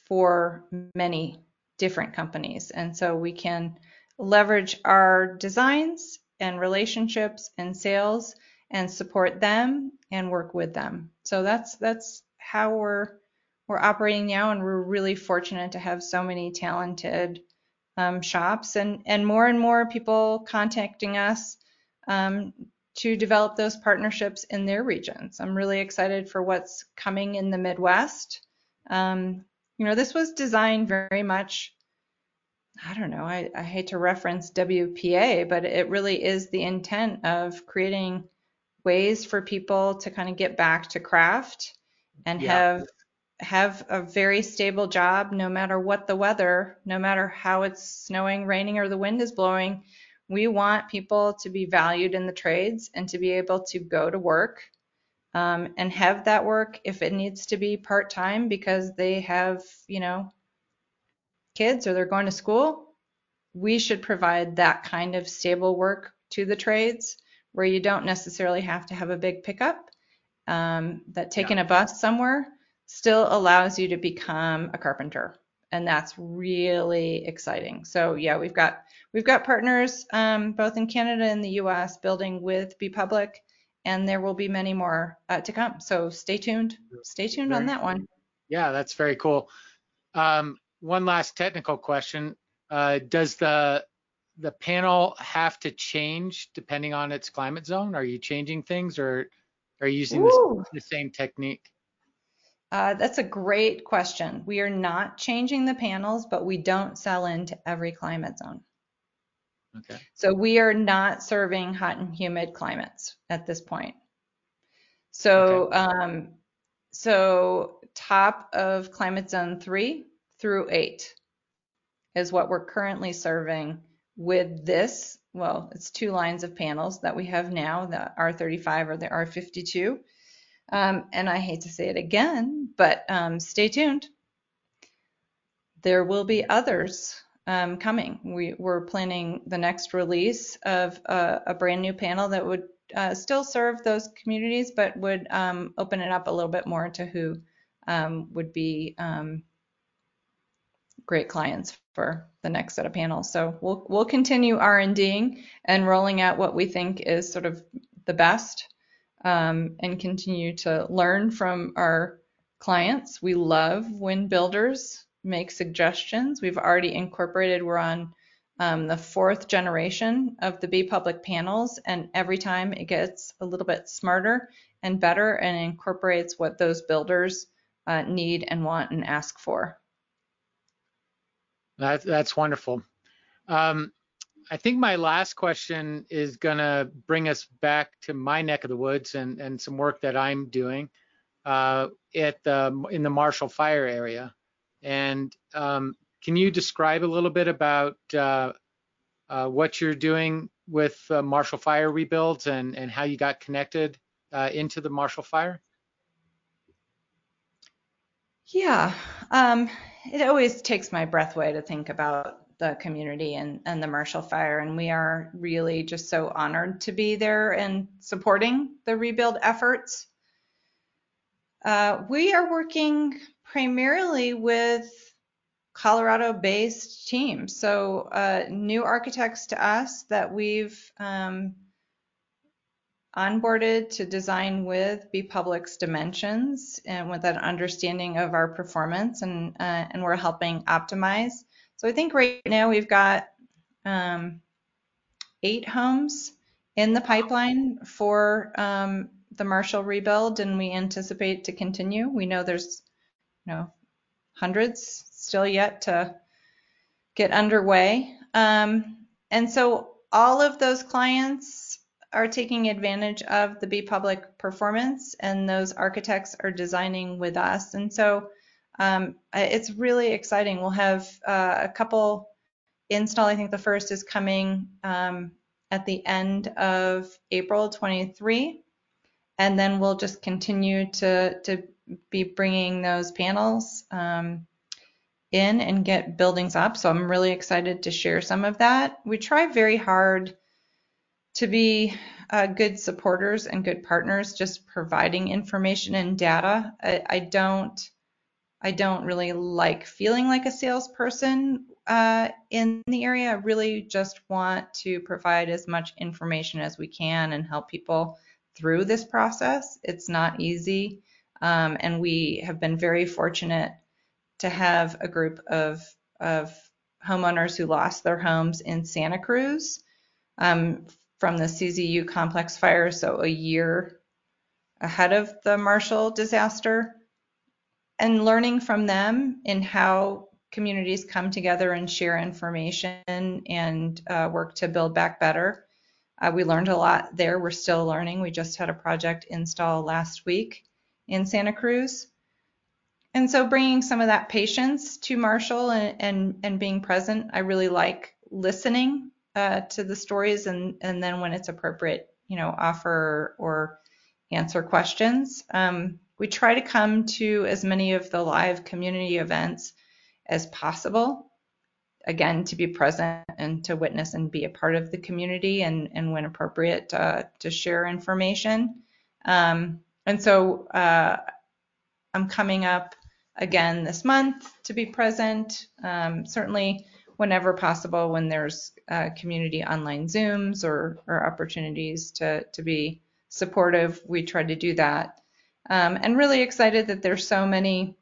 for many different companies. And so we can leverage our designs and relationships and sales and support them and work with them. So that's that's how we're we're operating now and we're really fortunate to have so many talented um, shops and and more and more people contacting us um, to develop those partnerships in their regions. I'm really excited for what's coming in the Midwest. Um, you know, this was designed very much I don't know, I, I hate to reference WPA, but it really is the intent of creating ways for people to kind of get back to craft and yeah. have have a very stable job no matter what the weather, no matter how it's snowing, raining, or the wind is blowing. We want people to be valued in the trades and to be able to go to work um, and have that work if it needs to be part time because they have, you know, kids or they're going to school, we should provide that kind of stable work to the trades where you don't necessarily have to have a big pickup. Um, that taking yeah. a bus somewhere still allows you to become a carpenter, and that's really exciting. So yeah, we've got we've got partners um, both in Canada and the U.S. building with B Public, and there will be many more uh, to come. So stay tuned. Stay tuned very on that one.
Yeah, that's very cool. Um, one last technical question. Uh, does the the panel have to change depending on its climate zone? Are you changing things or are you using the, the, same technique?
Uh, that's a great question. We are not changing the panels, but we don't sell into every climate zone. Okay. So we are not serving hot and humid climates at this point. So, okay. um, so top of climate zone three, through 8 is what we're currently serving with this. Well, it's two lines of panels that we have now, the R35 or the R52. Um, and I hate to say it again, but um, stay tuned. There will be others um, coming. We, are planning the next release of a, a, brand new panel that would uh, still serve those communities, but would um, open it up a little bit more to who um, would be um, great clients for the next set of panels. So we'll we'll continue R&Ding and rolling out what we think is sort of the best, um, and continue to learn from our clients. We love when builders make suggestions. We've already incorporated. We're on um, the fourth generation of the B Public panels, and every time it gets a little bit smarter and better and incorporates what those builders uh, need and want and ask for.
That, that's wonderful. Um, I think my last question is going to bring us back to my neck of the woods and, and some work that I'm doing uh, at the, in the Marshall Fire area. And um, can you describe a little bit about uh, uh, what you're doing with uh, Marshall Fire rebuilds and, and how you got connected uh, into the Marshall Fire?
Yeah, um, it always takes my breath away to think about the community and, and the Marshall Fire, and we are really just so honored to be there and supporting the rebuild efforts. Uh, we are working primarily with Colorado-based teams, so uh, new architects to us that we've um, onboarded to design with B Public's dimensions and with an understanding of our performance, and uh, and we're helping optimize. So I think right now we've got um, eight homes in the pipeline for um, the Marshall rebuild, and we anticipate to continue. We know there's you know hundreds still yet to get underway. Um, and so all of those clients are taking advantage of the B Public performance, and those architects are designing with us. And so um, it's really exciting. We'll have uh, a couple install. I think the first is coming um, at the end of April 23, and then we'll just continue to to be bringing those panels um, in and get buildings up. So I'm really excited to share some of that. We try very hard to be uh, good supporters and good partners, just providing information and data. I, I don't, I don't really like feeling like a salesperson uh, in the area. I really just want to provide as much information as we can and help people through this process. It's not easy, um, and we have been very fortunate to have a group of, of homeowners who lost their homes in Santa Cruz um, from the CZU complex fire, so a year ahead of the Marshall disaster, and learning from them in how communities come together and share information and uh, work to build back better. Uh, we learned a lot there. We're still learning. We just had a project install last week in Santa Cruz. And so bringing some of that patience to Marshall and, and, and being present, I really like listening uh, to the stories and, and then when it's appropriate, you know, offer or answer questions. Um, we try to come to as many of the live community events as possible. Again, to be present and to witness and be a part of the community and, and when appropriate, uh, to share information. Um, and so uh, I'm coming up again this month to be present. Um, certainly, whenever possible, when there's uh, community online Zooms or, or opportunities to, to be supportive, we try to do that. Um, and really excited that there's so many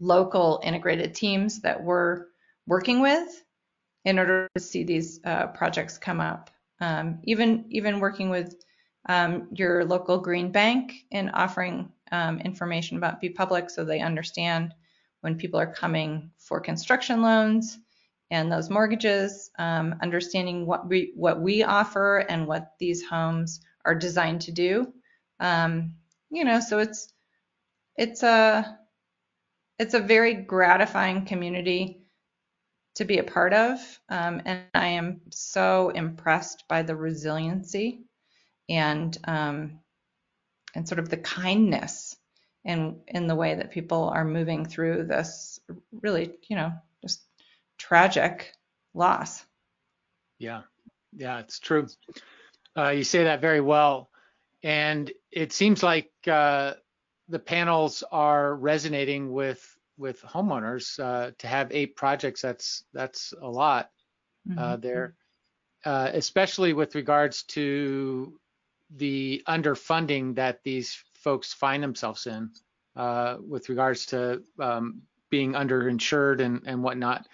local integrated teams that we're working with in order to see these uh, projects come up. Um, even even working with um, your local green bank and offering um, information about B Public so they understand when people are coming for construction loans and those mortgages, um, understanding what we what we offer and what these homes are designed to do. Um, you know, so it's it's a it's a very gratifying community to be a part of, um, and I am so impressed by the resiliency and um, and sort of the kindness in in the way that people are moving through this really, you know, just tragic loss.
Yeah, yeah, it's true. Uh, you say that very well, and it seems like uh, the panels are resonating with with homeowners. Uh, to have eight projects, that's that's a lot uh, mm-hmm. there, uh, especially with regards to the underfunding that these folks find themselves in uh, with regards to um, being underinsured and, and whatnot,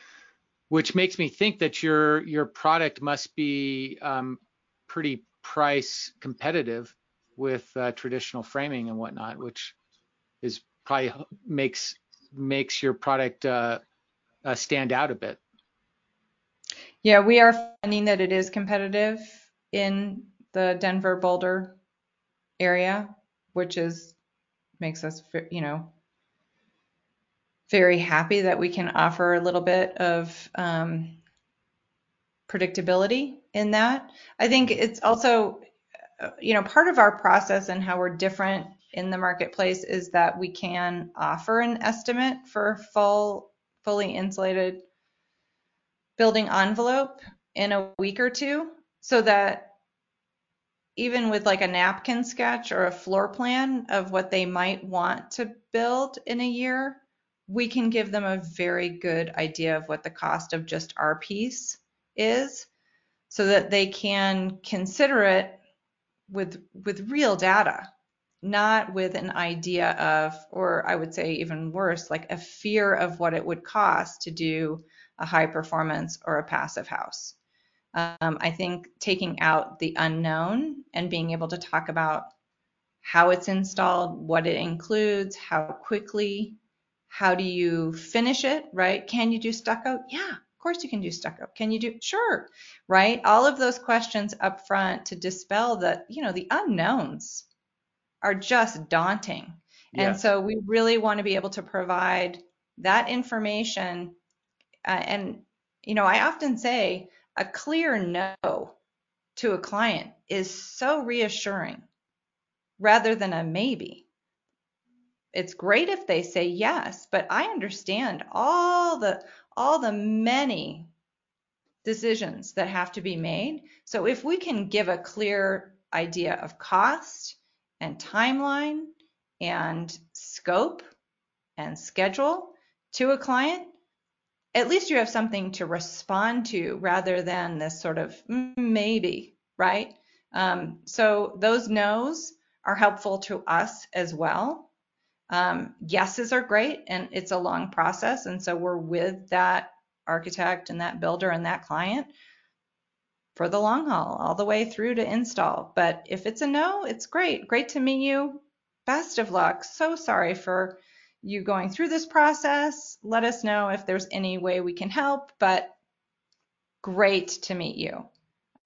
which makes me think that your your product must be um, pretty price competitive with uh, traditional framing and whatnot, which is probably makes makes your product uh, uh stand out a bit.
Yeah, we are finding that it is competitive in the Denver Boulder area, which is makes us, you know, very happy that we can offer a little bit of um, predictability in that. I think it's also, you know, part of our process and how we're different in the marketplace is that we can offer an estimate for full, fully insulated building envelope in a week or two so that even with like a napkin sketch or a floor plan of what they might want to build in a year, we can give them a very good idea of what the cost of just our piece is so that they can consider it with with real data, not with an idea of, or I would say even worse, like a fear of what it would cost to do a high performance or a passive house. Um, I think taking out the unknown and being able to talk about how it's installed, what it includes, how quickly, how do you finish it, right? Can you do stucco? Yeah, of course you can do stucco. Can you do? Sure, right? All of those questions up front to dispel the, you know, the unknowns are just daunting. Yeah. And so we really want to be able to provide that information. Uh, and, you know, I often say a clear no to a client is so reassuring rather than a maybe. It's great if they say yes, but I understand all the all the many decisions that have to be made. So if we can give a clear idea of cost and timeline and scope and schedule to a client, at least you have something to respond to rather than this sort of mm, maybe, right? Um, so those no's are helpful to us as well. Um, yeses are great, and it's a long process, and so we're with that architect and that builder and that client for the long haul, all the way through to install. But if it's a no, it's great. Great to meet you. Best of luck. So sorry for you going through this process. Let us know if there's any way we can help, but great to meet you.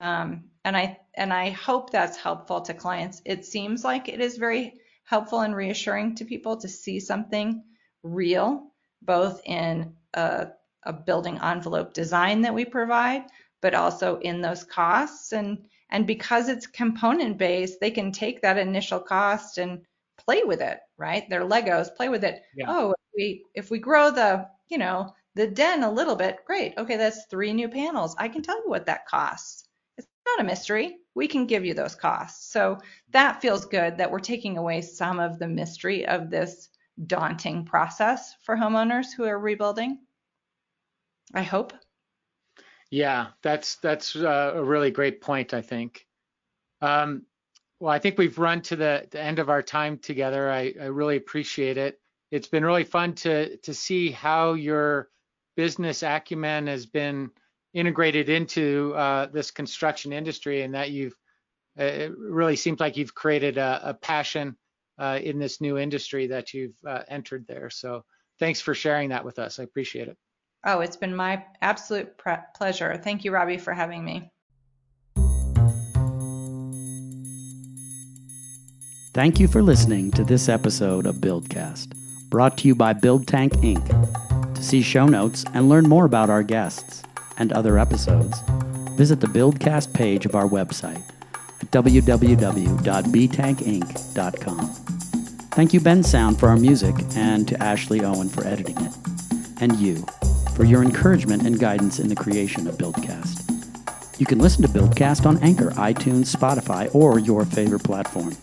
Um, and I and I hope that's helpful to clients. It seems like it is very helpful and reassuring to people to see something real, both in a, a building envelope design that we provide, but also in those costs. And, and because it's component based, they can take that initial cost and play with it, right? Their Legos, play with it. Yeah. Oh, if we if we grow the, you know, the den a little bit, great. Okay, that's three new panels. I can tell you what that costs. Not a mystery. We can give you those costs. So that feels good that we're taking away some of the mystery of this daunting process for homeowners who are rebuilding. I hope.
Yeah, that's that's uh, a really great point. I think. Um, well, I think we've run to the, the end of our time together. I, I really appreciate it. It's been really fun to to see how your business acumen has been integrated into uh, this construction industry, and that you've uh, it really seems like you've created a, a passion uh, in this new industry that you've uh, entered there. So thanks for sharing that with us. I appreciate it.
Oh, it's been my absolute pre- pleasure. Thank you, Robbie, for having me.
Thank you for listening to this episode of Buildcast, brought to you by Build Tank Inc. To see show notes and learn more about our guests and other episodes, visit the Buildcast page of our website at www.btankinc.com. Thank you, Bensound, for our music, and to Ashley Owen for editing it. And you for your encouragement and guidance in the creation of Buildcast. You can listen to Buildcast on Anchor, iTunes, Spotify, or your favorite platform.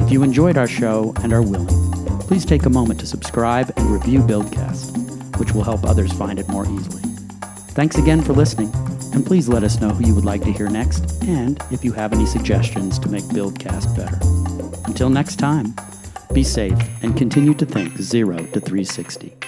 If you enjoyed our show and are willing, please take a moment to subscribe and review Buildcast, which will help others find it more easily. Thanks again for listening, and please let us know who you would like to hear next and if you have any suggestions to make Buildcast better. Until next time, be safe and continue to think 0 to 360.